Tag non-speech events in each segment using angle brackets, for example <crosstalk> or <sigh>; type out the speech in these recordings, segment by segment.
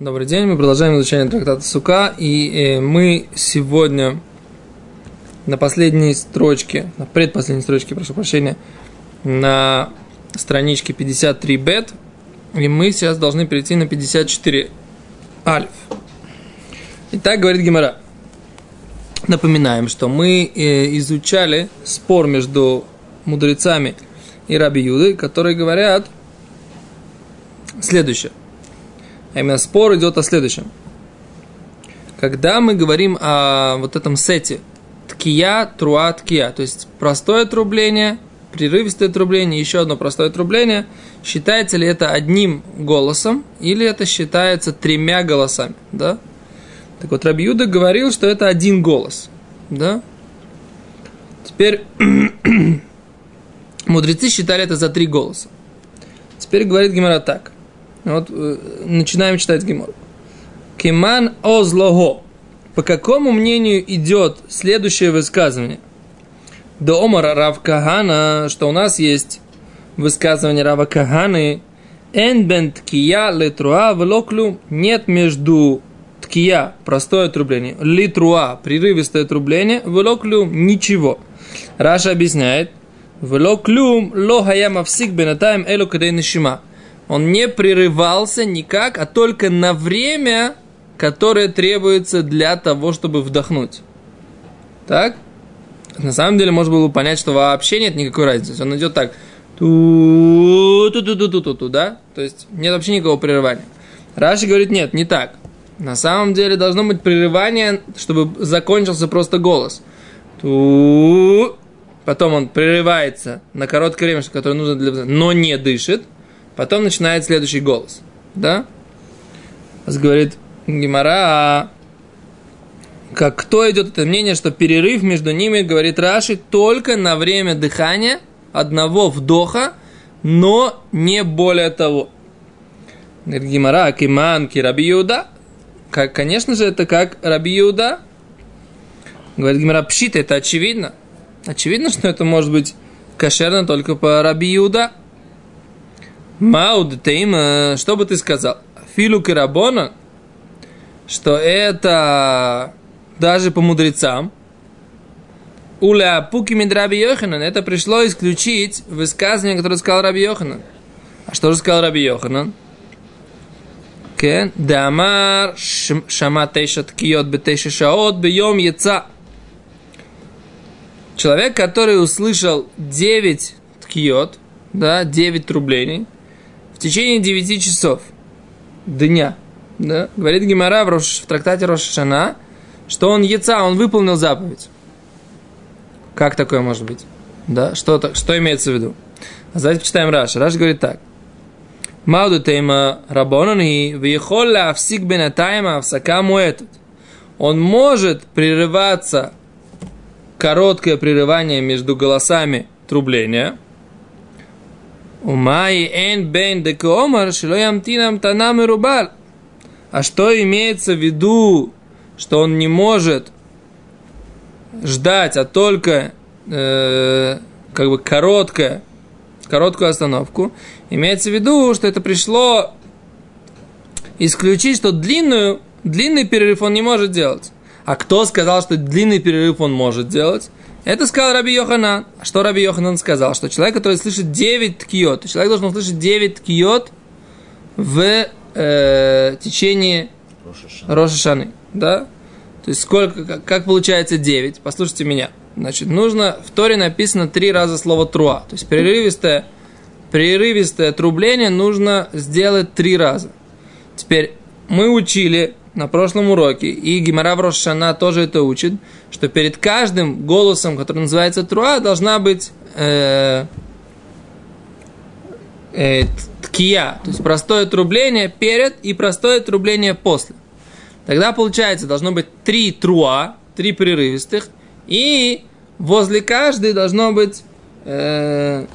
Добрый день, мы продолжаем изучение трактата Сука, и э, мы сегодня на последней строчке, на предпоследней строчке, прошу прощения, на страничке 53 бет, и мы сейчас должны перейти на 54 альф. Итак, говорит Гимара. Напоминаем, что мы э, изучали спор между мудрецами и Раби Юдой, которые говорят следующее – а именно спор идет о следующем. Когда мы говорим о вот этом сете ткия, труа, ткия, то есть простое трубление, прерывистое трубление, еще одно простое трубление, считается ли это одним голосом или это считается тремя голосами, да? Так вот, Рабиуда говорил, что это один голос, да? Теперь <clears throat> мудрецы считали это за три голоса. Теперь говорит Гимара так. Вот э, начинаем читать Гимор. Киман озлого. По какому мнению идет следующее высказывание? До Омара Рав Кагана, что у нас есть высказывание Рава Каганы, Энбен литруа влоклю нет между ткия, простое отрубление, литруа, прерывистое отрубление, влоклю ничего. Раша объясняет, влоклю лохаяма всик бенатаем элу кадей он не прерывался никак, а только на время, которое требуется для того, чтобы вдохнуть. Так? На самом деле можно было понять, что вообще нет никакой разницы. Он идет так. ту ту ту ту ту ту да? То есть нет вообще никакого прерывания. Раши говорит, нет, не так. На самом деле должно быть прерывание, чтобы закончился просто голос. Ту. Потом он прерывается на короткое время, которое нужно для... но не дышит. Потом начинает следующий голос. Да? Говорит Гимара, а как кто идет это мнение, что перерыв между ними, говорит Раши, только на время дыхания одного вдоха, но не более того. Говорит Гимара, Киман, Раби Иуда. Как, конечно же, это как Раби Иуда. Говорит Гимара, пшит, это очевидно. Очевидно, что это может быть кошерно только по Раби Иуда. Мауд Тейма, что бы ты сказал? Филу Карабона, что это даже по мудрецам. Уля Пуки Раби Йоханан, это пришло исключить высказывание, которое сказал Раби Йоханан. А что же сказал Раби Йоханан? Кен, дамар шама тейша ткиот бетейша шаот бьем яца. Человек, который услышал 9 ткиот, да, 9 трублений, в течение 9 часов дня, да, говорит Гимара в, Рош, в трактате Рошашана, что он яца, он выполнил заповедь. Как такое может быть? Да, что, что имеется в виду? А давайте почитаем Раш. Раш говорит так. Мауду тейма рабонан и вихолля всик бенатайма всака этот. Он может прерываться короткое прерывание между голосами трубления – Умай эн бен декомар шилоямтинам танам и рубал. А что имеется в виду, что он не может ждать, а только э, как бы короткое, короткую остановку, имеется в виду, что это пришло исключить, что длинную, длинный перерыв он не может делать. А кто сказал, что длинный перерыв он может делать? Это сказал Раби Йоханан. А что Раби Йоханан сказал? Что человек, который слышит 9 ткиот, человек должен услышать 9 ткиот в э, течение Рошашаны. Да? То есть сколько, как, как получается 9? Послушайте меня. Значит, нужно, в Торе написано три раза слово труа. То есть прерывистое, прерывистое трубление нужно сделать три раза. Теперь мы учили на прошлом уроке, и Гимара в Рошана тоже это учит, что перед каждым голосом, который называется Труа, должна быть э, э, ткия, то есть простое трубление перед и простое трубление после. Тогда получается, должно быть три труа, три прерывистых, и возле каждой должно быть э,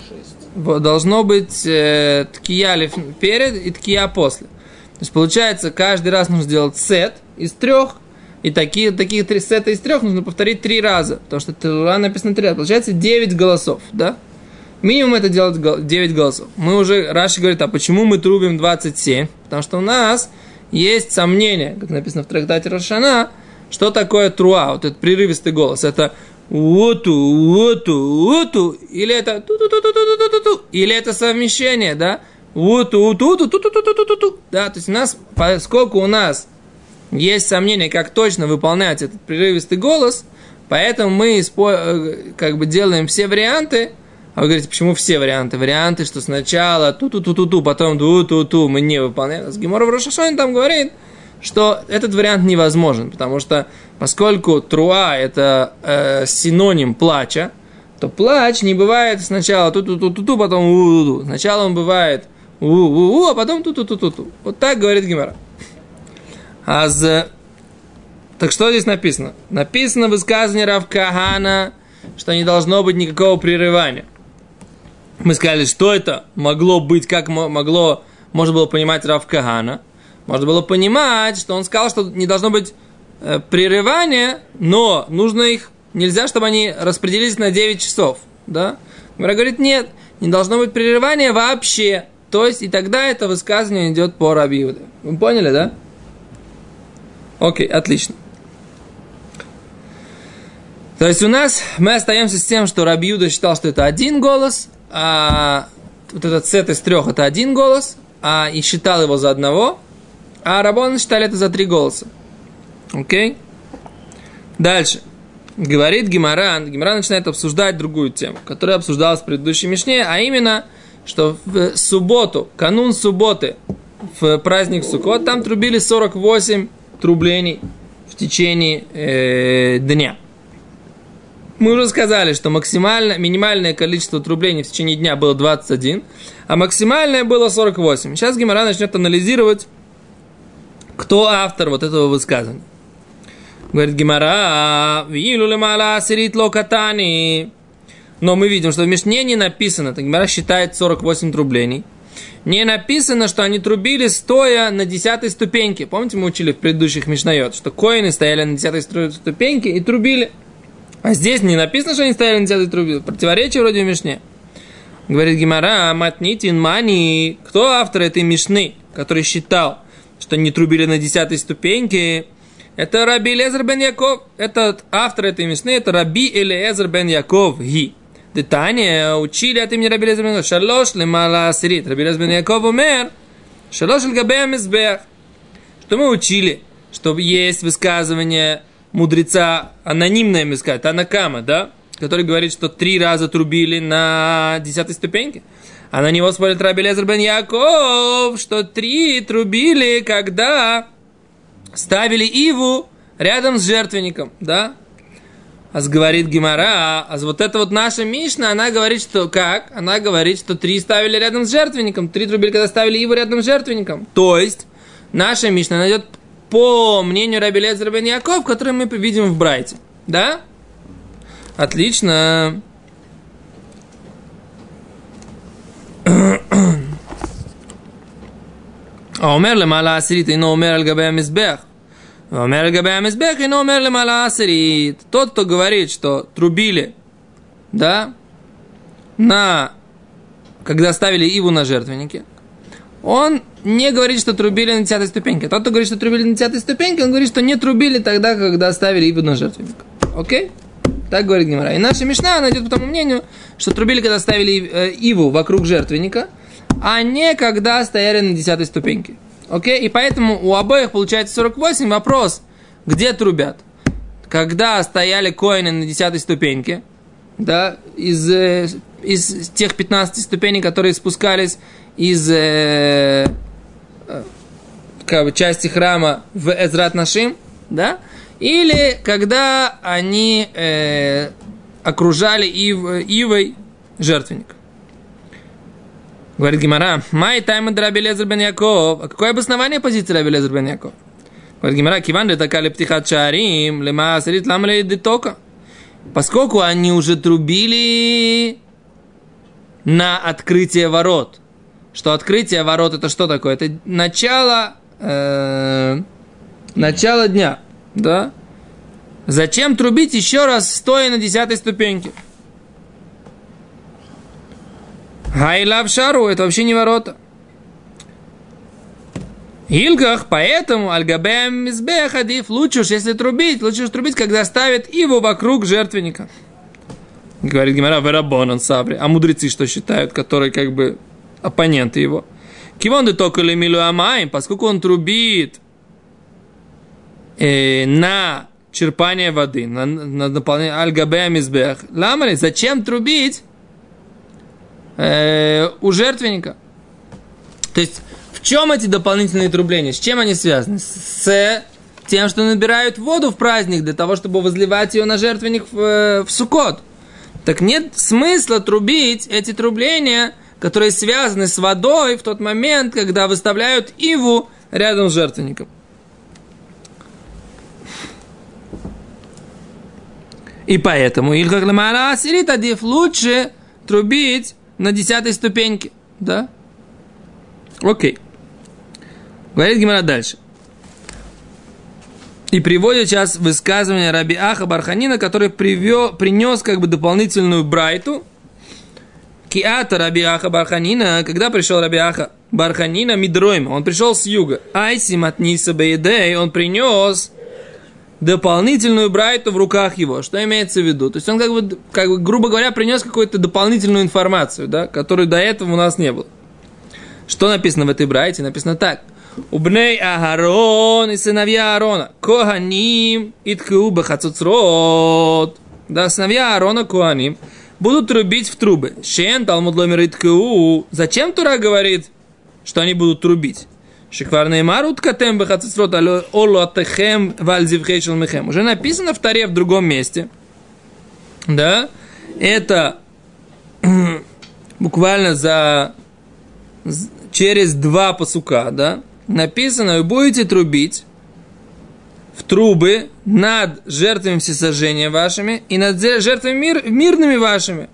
должно быть э, ткия перед и ткия после. Есть получается, каждый раз нужно сделать сет из трех, и такие, такие три сета из трех нужно повторить три раза, потому что Тура написано три раза. Получается 9 голосов, да? Минимум это делать 9 голосов. Мы уже, Раши говорит, а почему мы трубим 27? Потому что у нас есть сомнение, как написано в трактате Рошана, что такое труа, вот этот прерывистый голос. Это уту, уту, уту, или это ту ту ту ту ту ту ту ту или это совмещение, да? Да, то есть у нас, поскольку у нас есть сомнение, как точно выполнять этот прерывистый голос, поэтому мы как бы делаем все варианты, а вы говорите, почему все варианты? Варианты, что сначала ту-ту-ту-ту-ту, потом ту-ту-ту, мы не выполняем. С Гемора в Рошашоне там говорит, что этот вариант невозможен, потому что поскольку труа – это э, синоним плача, то плач не бывает сначала ту-ту-ту-ту-ту, потом у-у-у. Сначала он бывает у-у-у, а потом ту-ту-ту-ту-ту. Вот так говорит Гемора. А за... Так что здесь написано? Написано в высказывании Равкахана, что не должно быть никакого прерывания. Мы сказали, что это могло быть, как могло, можно было понимать Равкахана. Можно было понимать, что он сказал, что не должно быть э, прерывания, но нужно их, нельзя, чтобы они распределились на 9 часов. Да? Мара говорит, нет, не должно быть прерывания вообще. То есть, и тогда это высказывание идет по Рабиуде. Вы поняли, да? Окей, отлично. То есть у нас мы остаемся с тем, что Рабиуда считал, что это один голос, а вот этот сет из трех это один голос, а и считал его за одного, а Рабон считали это за три голоса. Окей? Дальше. Говорит Гимаран, Гимаран начинает обсуждать другую тему, которая обсуждалась в предыдущей Мишне, а именно, что в субботу, канун субботы, в праздник Суккот, там трубили 48 трублений в течение э, дня. Мы уже сказали, что максимально, минимальное количество трублений в течение дня было 21, а максимальное было 48. Сейчас Гимара начнет анализировать, кто автор вот этого высказывания. Говорит Гимара, вилу лемала сирит локатани. Но мы видим, что в Мишне не написано, так Гимара считает 48 трублений не написано, что они трубили стоя на десятой ступеньке. Помните, мы учили в предыдущих Мишнайот, что коины стояли на десятой ступеньке и трубили. А здесь не написано, что они стояли на десятой трубе. Противоречие вроде в Мишне. Говорит Гимара, матнитин мани. Кто автор этой Мишны, который считал, что не трубили на десятой ступеньке? Это Раби Лезер бен Яков. Этот автор этой Мишны, это Раби Элезер бен Яков. Ги. Детание учили от имени Раби Лезер бен Яков. Шалош лемала асирит. Раби Лезер бен Яков умер. Шалош лгабея мизбех. Что мы учили? Что есть высказывание мудреца, анонимное миска, Танакама, да? Который говорит, что три раза трубили на десятой ступеньке. А на него смотрит Раби Лезер бен Яков, что три трубили, когда ставили Иву рядом с жертвенником, да? Аз говорит Гимара, а вот это вот наша Мишна, она говорит, что как? Она говорит, что три ставили рядом с жертвенником, три трубелька доставили его рядом с жертвенником. То есть, наша Мишна, найдет по мнению Раби бен Яков, который мы видим в Брайте. Да? Отлично. А умерли ли мала и но умер аль габе амизбех. Омер Габе Амизбех и Омер Лемала Асирит. Тот, кто говорит, что трубили, да, на, когда ставили Иву на жертвеннике, он не говорит, что трубили на десятой ступеньке. Тот, кто говорит, что трубили на десятой ступеньке, он говорит, что не трубили тогда, когда ставили Иву на жертвенник. Окей? Так говорит Гимара. И наша Мишна найдет по тому мнению, что трубили, когда ставили э, Иву вокруг жертвенника, а не когда стояли на десятой ступеньке. Окей? И поэтому у обоих получается 48. Вопрос, где трубят? Когда стояли коины на 10 ступеньке, да, из, э, из тех 15 ступеней, которые спускались из э, э, как бы, части храма в Эзрат Нашим, да, или когда они э, окружали ив, ивой жертвенник. Говорит Гимара, май тайм Раби Лезер бен Яков. А какое обоснование позиции Раби Лезер бен Яков? Говорит Гимара, киван ли такая лептихат шарим, лема асрит лам тока. Поскольку они уже трубили на открытие ворот. Что открытие ворот это что такое? Это начало, э, начало дня, да? Зачем трубить еще раз, стоя на десятой ступеньке? Гайлав шару, это вообще не ворота. Илгах, поэтому альгабем мизбех адиф, лучше уж, если трубить, лучше уж трубить, когда ставят его вокруг жертвенника. Говорит Гимара Верабонан Сабри. А мудрецы что считают, которые как бы оппоненты его? Кивон де только милу амаем, поскольку он трубит э, на черпание воды, на, на наполнение аль-габея мизбех. Ламали, зачем трубить э, у жертвенника? То есть, в чем эти дополнительные трубления? С чем они связаны? С тем, что набирают воду в праздник для того, чтобы возливать ее на жертвенник в, в Сукот. Так нет смысла трубить эти трубления, которые связаны с водой в тот момент, когда выставляют иву рядом с жертвенником. И поэтому Ильхах Ламара Асирит Адиф лучше трубить на десятой ступеньке. Да? Окей. Говорит Гимара дальше. И приводит сейчас высказывание Раби Аха Барханина, который привел, принес как бы дополнительную брайту. Киата Раби Аха Барханина, когда пришел Раби Аха Барханина Мидроима, он пришел с юга. Айси Матниса Бейдей, он принес дополнительную брайту в руках его. Что имеется в виду? То есть он, как бы, как бы грубо говоря, принес какую-то дополнительную информацию, да, которой до этого у нас не было. Что написано в этой брайте? Написано так. Убней Агарон и сыновья Аарона. Коганим итку бахацуцрот. Да, сыновья Аарона Коганим будут трубить в трубы. Шен Талмуд Ломер итку. Зачем Тура говорит, что они будут трубить? Шиквар Неймар уткатем бахацисрот олуатехем вальзивхейшел мехем. Уже написано в таре в другом месте. Да? Это <clears throat> буквально за через два посука, да? Написано, вы будете трубить в трубы над жертвами всесожжения вашими и над жертвами мир, мирными вашими.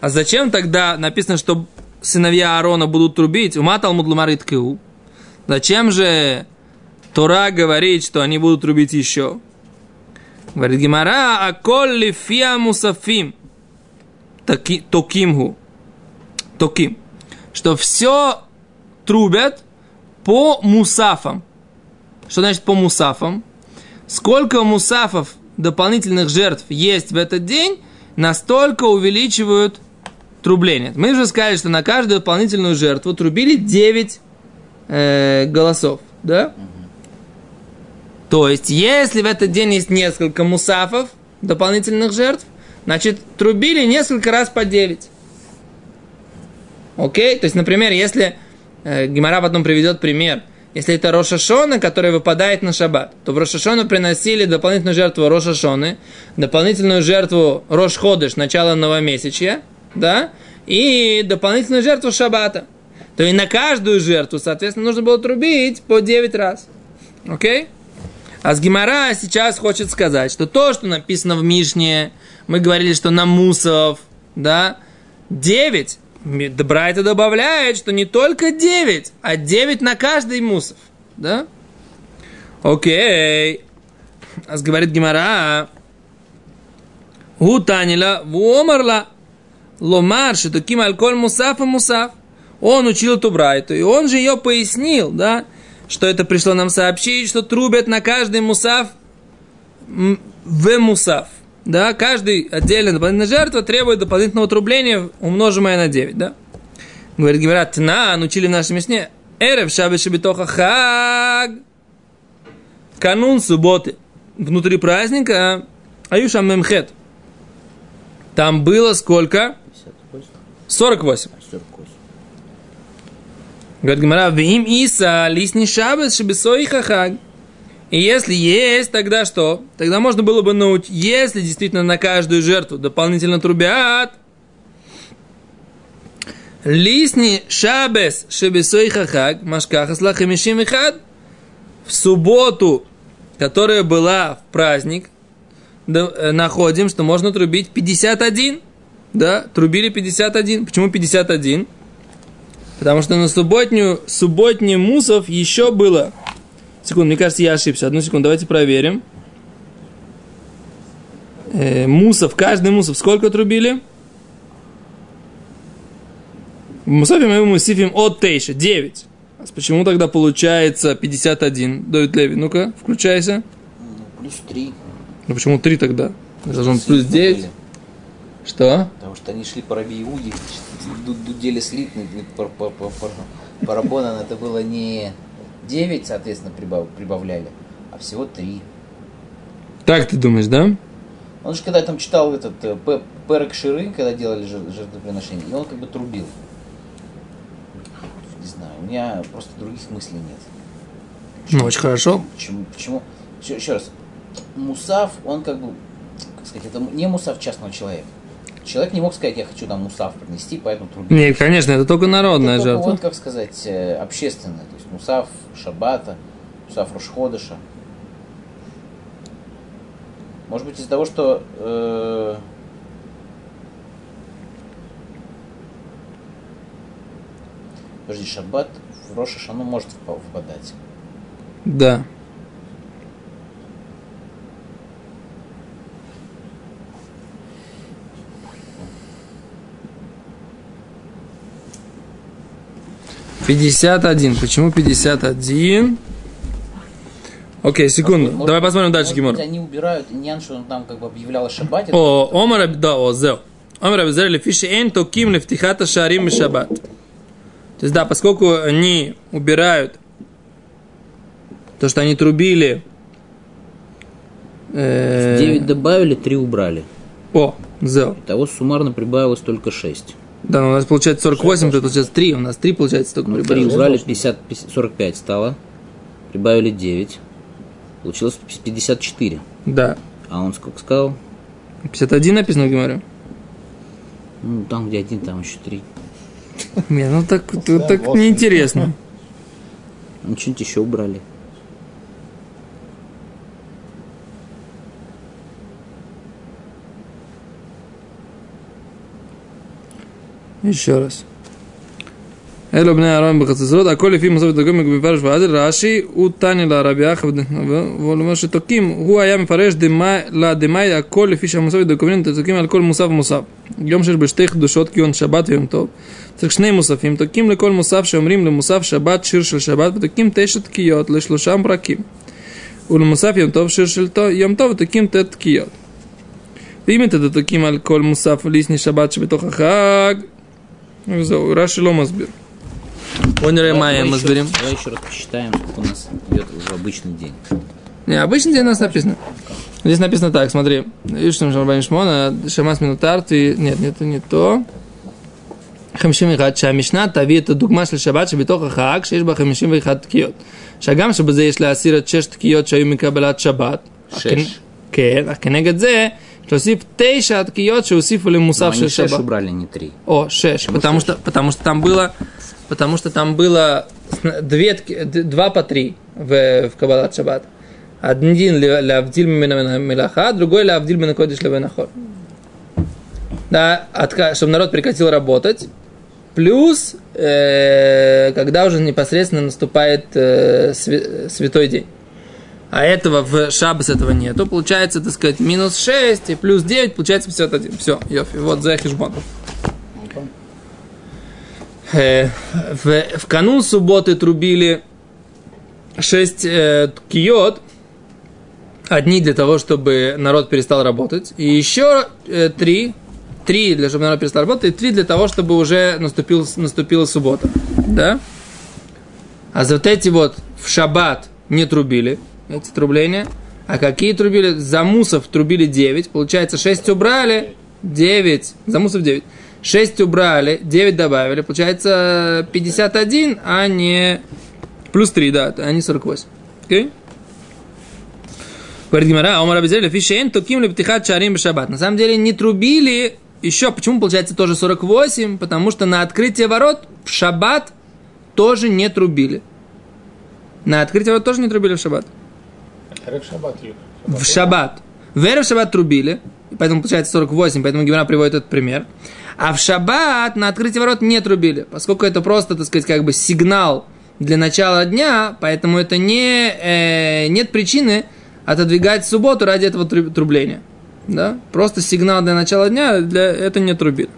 А зачем тогда написано, что сыновья Аарона будут трубить? Ума Талмуд Лумарит Кеу. Зачем же Тора говорит, что они будут трубить еще? Говорит Гимара, а колли фиа мусафим токимгу. Токим. Что все трубят по мусафам. Что значит по мусафам? Сколько мусафов дополнительных жертв есть в этот день, настолько увеличивают трубление. Мы уже сказали, что на каждую дополнительную жертву трубили 9 э, голосов, да? То есть, если в этот день есть несколько мусафов, дополнительных жертв, значит, трубили несколько раз по 9. Окей? То есть, например, если э, Гимара потом приведет пример, если это Рошашона, который выпадает на шаббат, то в Рошашону приносили дополнительную жертву Рошашоны, дополнительную жертву Рошходыш, начало новомесячья, да, и дополнительную жертву шаббата – то и на каждую жертву, соответственно, нужно было трубить по 9 раз. Окей? А с Гимара сейчас хочет сказать, что то, что написано в Мишне, мы говорили, что на мусов, да, 9, Брайта добавляет, что не только 9, а 9 на каждый мусов, да? Окей. А говорит Гимара, Гутанила, вуомарла, ломар, что таким алкоголь мусаф и мусаф он учил эту брайту, и он же ее пояснил, да, что это пришло нам сообщить, что трубят на каждый мусав в мусав. Да, каждый отдельно дополнительная жертва требует дополнительного трубления, умножимое на 9, да. Говорит Гимарат, на, учили в нашем мясне. Эрев шабы шабитоха хаг. Канун субботы. Внутри праздника Аюшам Мемхет. Там было сколько? 48. Говорит Гимара, им Иса, лисни шабас, шабесой хахаг. И если есть, тогда что? Тогда можно было бы научить, если действительно на каждую жертву дополнительно трубят, Лисни шабес шебесой хахаг машкаха слахамишим хад. В субботу, которая была в праздник, э, находим, что можно трубить 51. Да, трубили 51. Почему 51? Потому что на субботнюю, субботний мусов еще было... Секунду, мне кажется, я ошибся. Одну секунду, давайте проверим. Э, мусов, каждый мусов сколько отрубили? В Мусафе мы мусифим от Тейша, 9. А почему тогда получается 51? Давид Леви, ну-ка, включайся. Ну, плюс 3. Ну почему 3 тогда? Должен плюс 9. Что? Потому что они шли по Раби Иуде, дудели слитный, по, по, по Рабонан это было не 9, соответственно, прибав, прибавляли, а всего 3. Так ты думаешь, да? Он же когда там читал этот э, Перек Ширы, когда делали жертвоприношение, и он как бы трубил. Не знаю, у меня просто других мыслей нет. Почему? Ну, очень хорошо. Почему? Почему? Еще, еще раз. Мусав, он как бы, как сказать, это не мусав частного человека. Человек не мог сказать, я хочу там мусав принести, поэтому трубить. Нет, конечно, это только народная это жертва. Вот, как сказать, э, общественная. То есть мусав шабата, мусав Рошходыша. Может быть, из-за того, что э, Подожди, шаббат в Роша Шану может впадать. Да. Пятьдесят один. Почему пятьдесят один? Окей, секунду. Может, Давай посмотрим дальше Гимор. Они убирают Нян, что он там как бы объявлял о шаббате. О, Омар, да, о, зел. Омар Абизер лефиши эн токим лефтихата шарим и шаббат. То есть, да, поскольку они убирают то, что они трубили... Э... 9 добавили, 3 убрали. О, зел. Того суммарно прибавилось только 6. Да, ну у нас получается 48, то сейчас 3, у нас 3 получается только ну, 3 убрали, 50, 50, 45 стало. Прибавили 9. Получилось 54. Да. А он сколько сказал? 51 написано в Гимаре. Ну, там, где один, там еще 3. <laughs> Не, ну так, так неинтересно. Ну, что-нибудь еще убрали. Еще раз. אלו בני אהרון בחצוצרות, הכל לפי מסורת דגום בפרש ועזר, רש"י הוא תניא לרבי אחא, והוא אומר שתוקים, הוא היה מפרש לדמאי הכל לפי שהמסורת דקומין תוקים על כל מוסף ומוסף. יום שיש בשתי קדושות כגון שבת ויום טוב, צריך שני מוספים, תוקים לכל מוסף שאומרים למוסף שבת שיר של שבת, ותוקים תשע תקיות לשלושה ברקים. ולמוסף יום טוב שיר של יום טוב, ותוקים ט' תקיות. ואם את התוקים על כל מוסף ליסני שבת שבתוך החג, וזהו, רש"י לא מסביר. Поняли, Майя, мы разберем. Давай еще раз посчитаем, сколько у нас идет в обычный день. Не, обычный день у нас написано. Здесь написано так, смотри. Видишь, что Шамбани Шмона, Шамас Минутар, ты... Нет, нет, это не то. חמישים ואחד, שהמשנה תביא את הדוגמה של שבת שבתוך החג, שיש בה חמישים ואחד תקיעות. שגם שבזה יש להסיר את שש תקיעות שהיו מקבלת שבת. שש. כן, אך כנגד זה, то сип тейша от киотши усифали мусав шеша. шеш шеба. убрали, не три. О, шеш. Почему потому шеш? что, потому что там было, потому что там было две, два по три в, в Кабалат Шаббат. Один лавдиль милаха, другой лавдиль минакодиш левенахор. Да, от, чтобы народ прекратил работать. Плюс, э, когда уже непосредственно наступает э, святой день. А этого в Шабас этого нету. Получается, так сказать, минус 6 и плюс 9, получается 51. Все, Йофи, вот за хижбон. Э, в, в канун субботы трубили шесть э, киот, одни для того, чтобы народ перестал работать, и еще э, три, три для чтобы народ перестал работать, и три для того, чтобы уже наступил, наступила суббота, да? А за вот эти вот в шаббат не трубили, эти трубления, а какие трубили? За мусов трубили 9, получается 6 убрали, 9, за мусов 9. 6 убрали, 9 добавили, получается 51, а не плюс 3, да, а не 48. Окей? Говорит Гимара, Омар Абизель, фишен, токим ли птихат шарим шаббат. На самом деле не трубили еще, почему получается тоже 48? Потому что на открытие ворот в шаббат тоже не трубили. На открытие ворот тоже не трубили в шаббат. В шаббат. В Эрев шаббат трубили, поэтому получается 48, поэтому Гимара приводит этот пример. А в шаббат на открытие ворот не трубили, поскольку это просто, так сказать, как бы сигнал для начала дня, поэтому это не, э, нет причины отодвигать субботу ради этого трубления. Да? Просто сигнал для начала дня, для это не трубили.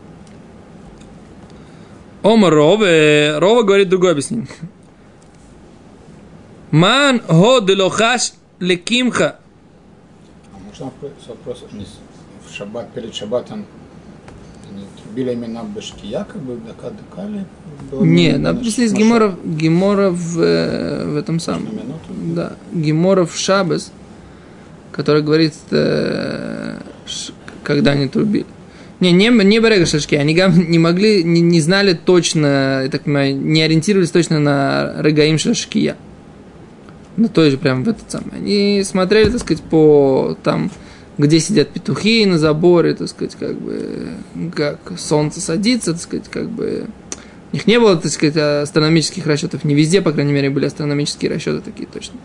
Ома Рове, Рова говорит другое объяснение. Ман го делохаш лекимха. А можно вопрос, в шаббат, перед шаббатом они трубили именно башкия, как бы докадыкали? Было Не, именно написано из Гемора, Гемора в, э, в этом самом. минуту. Да, Гемора в Шабес, который говорит, э, ш- когда они трубили. Не, не, не Берега Шашки, они не могли, не, не знали точно, я так понимаю, не ориентировались точно на Регаим Шашкия. На той же прям в этот самый. Они смотрели, так сказать, по там, где сидят петухи на заборе, так сказать, как бы, как солнце садится, так сказать, как бы, у них не было, так сказать, астрономических расчетов. Не везде, по крайней мере, были астрономические расчеты такие точно.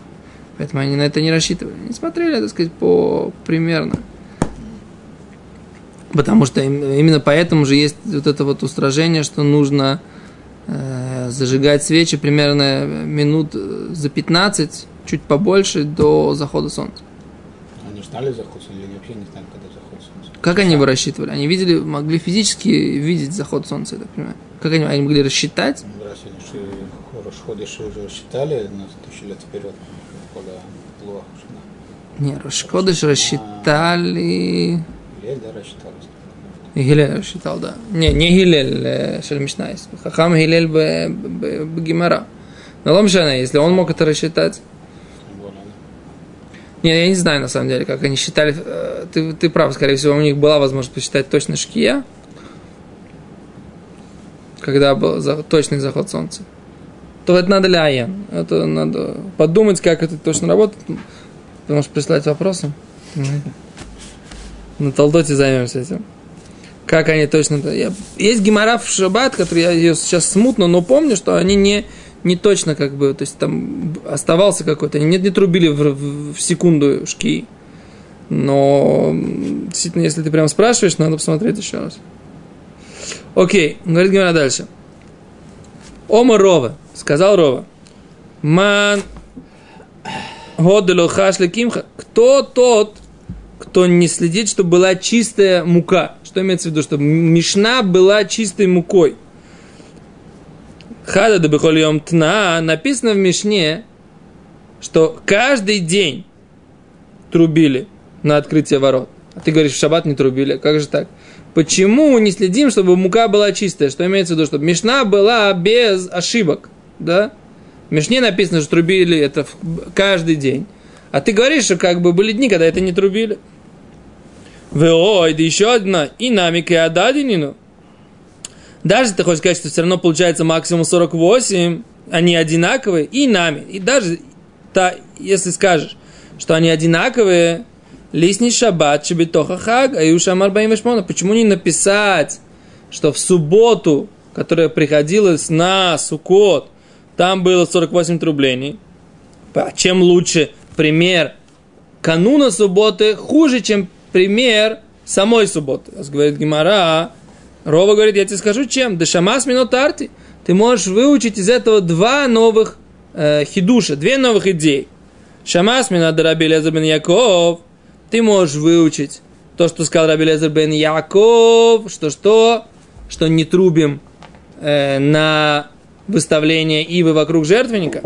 Поэтому они на это не рассчитывали. Они смотрели, так сказать, по примерно. Потому что им- именно поэтому же есть вот это вот устражение, что нужно э, зажигать свечи примерно минут э, за 15, чуть побольше, до захода солнца. Они знали заход солнца или вообще не знали, когда заход солнца? Как они его рассчитывали? Они видели, могли физически видеть заход солнца, я так понимаю. Как они, они могли рассчитать? Ну, Раз они уже считали на тысячу лет вперед, когда плохо. Не, Рошкодыш рассчитали... Или да, рассчитали. Гилель рассчитал, да. Не, не Гилель э, Шельмишнайс. Хахам Гилель б- б- Бгимара. Но Ломшана, если он мог это рассчитать. Не, я не знаю, на самом деле, как они считали. Э, Ты, ты прав, скорее всего, у них была возможность посчитать точно шкия. Когда был за- точный заход солнца. То это надо ли Аян. Это надо подумать, как это точно работает. Ты можешь прислать вопросы. На Талдоте займемся этим. Как они точно... я- Есть гемора в Шаббат, который я ее сейчас смутно, но помню, что они не, не точно как бы... То есть там оставался какой-то... Они не, не трубили в, в- в секунду шки. Но действительно, если ты прям спрашиваешь, надо посмотреть еще раз. Окей, говорит Гемора дальше. Ома Рова, сказал Рова. Ман Годело хашли кимха. Кто тот, кто не следит, чтобы была чистая мука? Что имеется в виду? Чтобы мешна была чистой мукой. Хада да бихольем тна. Написано в Мишне, что каждый день трубили на открытие ворот. А ты говоришь, в шаббат не трубили. Как же так? Почему не следим, чтобы мука была чистая? Что имеется в виду? Чтобы мешна была без ошибок. Да? В Мишне написано, что трубили это каждый день. А ты говоришь, что как бы были дни, когда это не трубили. Вы, ой, да еще одна. И намик и ададинину. Даже ты хочешь сказать, что все равно получается максимум 48, они одинаковые, и нами. И даже та, если скажешь, что они одинаковые, лисни шаббат, шебетоха хаг, а юшам арбаим вешмона. Почему не написать, что в субботу, которая приходилась на Сукот, там было 48 трублений. А Чем лучше пример кануна субботы, хуже, чем пример самой субботы. Говорит Гимара, Рова говорит, я тебе скажу чем. Дешамас минотарти. Ты можешь выучить из этого два новых э, хидуша, две новых идеи. Шамас минат Раби Лезер бен Яков. Ты можешь выучить то, что сказал Раби Лезер бен Яков, что что, что не трубим э, на выставление ивы вокруг жертвенника.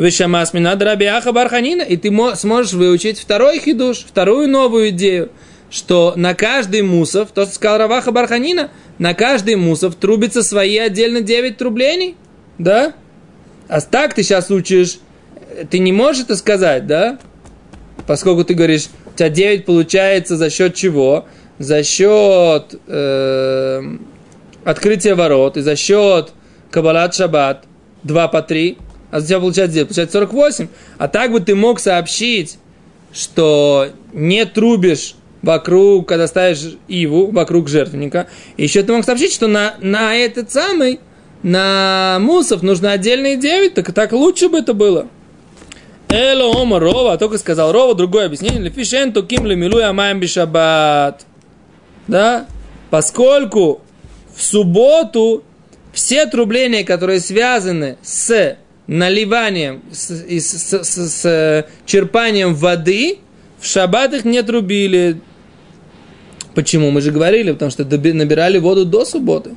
Вишамас минад Раби Аха Барханина. И ты мо- сможешь выучить второй хидуш, вторую новую идею, что на каждый мусов, то, что сказал Раваха Барханина, на каждый мусов трубится свои отдельно 9 трублений. Да? А так ты сейчас учишь, э, ты не можешь это сказать, да? Поскольку ты говоришь, у тебя 9 получается за счет чего? За счет э, открытия ворот и за счет Кабалат Шаббат 2 по 3, а у тебя получается 9, получается 48. А так бы ты мог сообщить, что не трубишь вокруг, когда ставишь иву, вокруг жертвенника. И еще ты мог сообщить, что на, на этот самый, на мусов нужно отдельные 9, так, так лучше бы это было. Эло ома Рова, только сказал Рова, другое объяснение. Лефишен туким лемилуя амаем бишабат. Да? Поскольку в субботу все трубления, которые связаны с наливанием, с, и с, с- с- э, черпанием воды, в шаббат их не трубили. Почему? Мы же говорили, потому что набирали воду до субботы.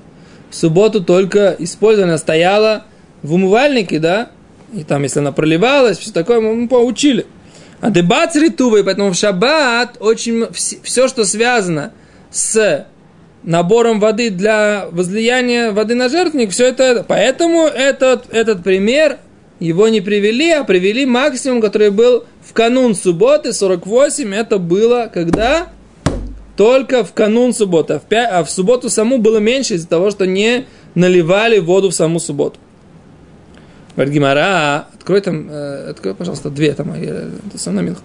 В субботу только использована стояла в умывальнике, да, И там, если она проливалась, все такое, мы поучили. А дебат ритувы, поэтому в шаббат очень все, что связано с набором воды для возлияния воды на жертвенник, все это. Поэтому этот, этот пример его не привели, а привели максимум, который был в канун субботы, 48, это было когда? Только в канун субботы, а в, 5, а в субботу саму было меньше из-за того, что не наливали воду в саму субботу. Говорит Гимара, открой там, э, открой, пожалуйста, две там, э, это сам намилх.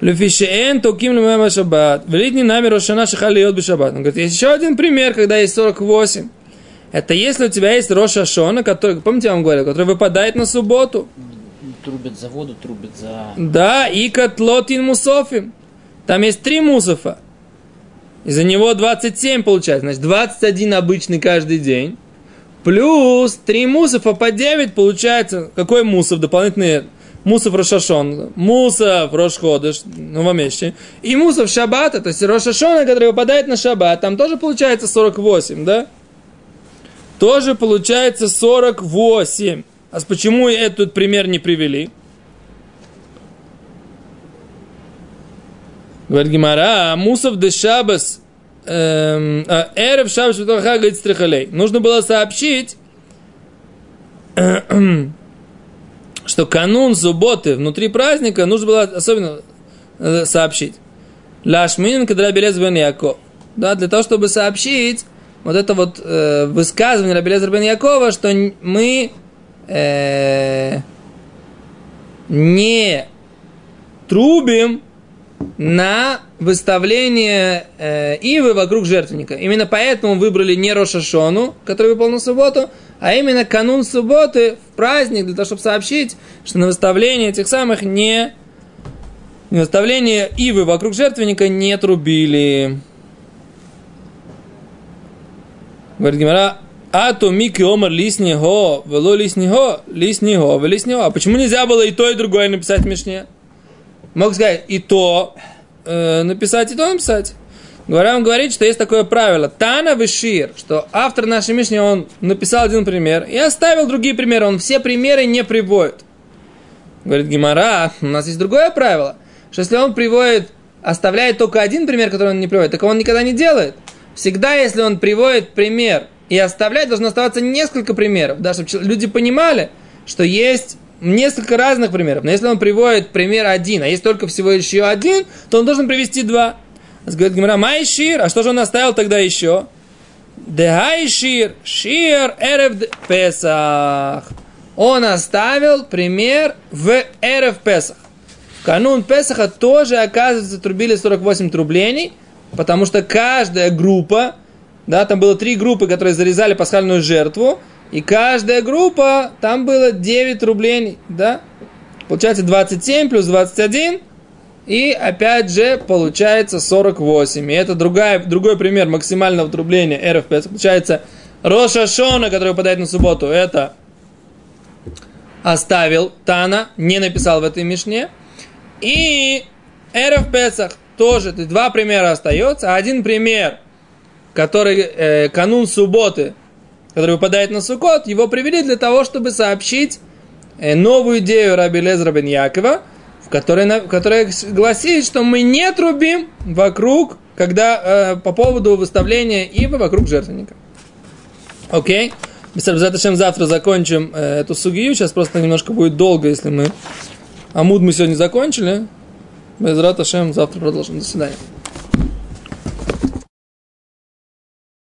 Лефишеэн токим лемема шаббат. Велитни нами рошана шахалиот бешаббат. Он говорит, есть еще один пример, когда есть 48. Это если у тебя есть Роша Шона, который, помните, я вам говорил, который выпадает на субботу. Трубят за воду, трубят за... Да, и котлотин мусофим. Там есть три мусофа. Из-за него 27 получается. Значит, 21 обычный каждый день. Плюс 3 мусофа по 9 получается. Какой мусов? Дополнительный мусов Рошашон, мусов Рошходыш, новомещи, и мусов Шаббата, то есть Рошашона, который выпадает на Шаббат, там тоже получается 48, да? Тоже получается 48. А почему этот пример не привели? Говорит Гимара, Мусов де Шабас, эм, а, Эрев Шабас говорит. Нужно было сообщить, <clears throat> что канун субботы внутри праздника нужно было особенно э, сообщить. Лашмин кадра белез бен Яков. Да, для того, чтобы сообщить вот это вот э, высказывание Рабелезер бен Якова, что мы э, не трубим на выставление э, ивы вокруг жертвенника. Именно поэтому выбрали не Рошашону, который выпал на субботу, а именно канун субботы в праздник, для того, чтобы сообщить, что на выставление этих самых не... На выставление ивы вокруг жертвенника не трубили. Говорит Гимара, а то мики омар лиснего, вело лиснего, лиснего, лиснего. А почему нельзя было и то, и другое написать в Мишне? Мог сказать и то э, написать, и то написать. Говоря, он говорит, что есть такое правило. Тана Вишир, что автор нашей Мишни, он написал один пример и оставил другие примеры. Он все примеры не приводит. Говорит Гимара, у нас есть другое правило, что если он приводит, оставляет только один пример, который он не приводит, так он никогда не делает. Всегда, если он приводит пример и оставляет, должно оставаться несколько примеров, да, чтобы люди понимали, что есть несколько разных примеров. Но если он приводит пример один, а есть только всего еще один, то он должен привести два. Говорит Гимара, май шир, а что же он оставил тогда еще? Дехай шир, шир эрев песах. Он оставил пример в эрев песах. Канун Песаха тоже, оказывается, трубили 48 трублений, потому что каждая группа, да, там было три группы, которые зарезали пасхальную жертву, и каждая группа, там было 9 рублей, да, получается 27 плюс 21, и опять же получается 48. И это другая, другой пример максимального трубления РФП. Получается Роша Шона, который выпадает на субботу, это оставил Тана, не написал в этой мишне. И РФ Песах тоже, два примера остается. Один пример, который э, канун субботы, который выпадает на Сукот, его привели для того, чтобы сообщить э, новую идею Раби Лезра бен Якова, которой, в которой гласит, что мы не трубим вокруг, когда э, по поводу выставления ивы вокруг жертвенника. Окей? Okay? завтра закончим э, эту сугию. Сейчас просто немножко будет долго, если мы... Амуд мы сегодня закончили. Без завтра продолжим. До свидания.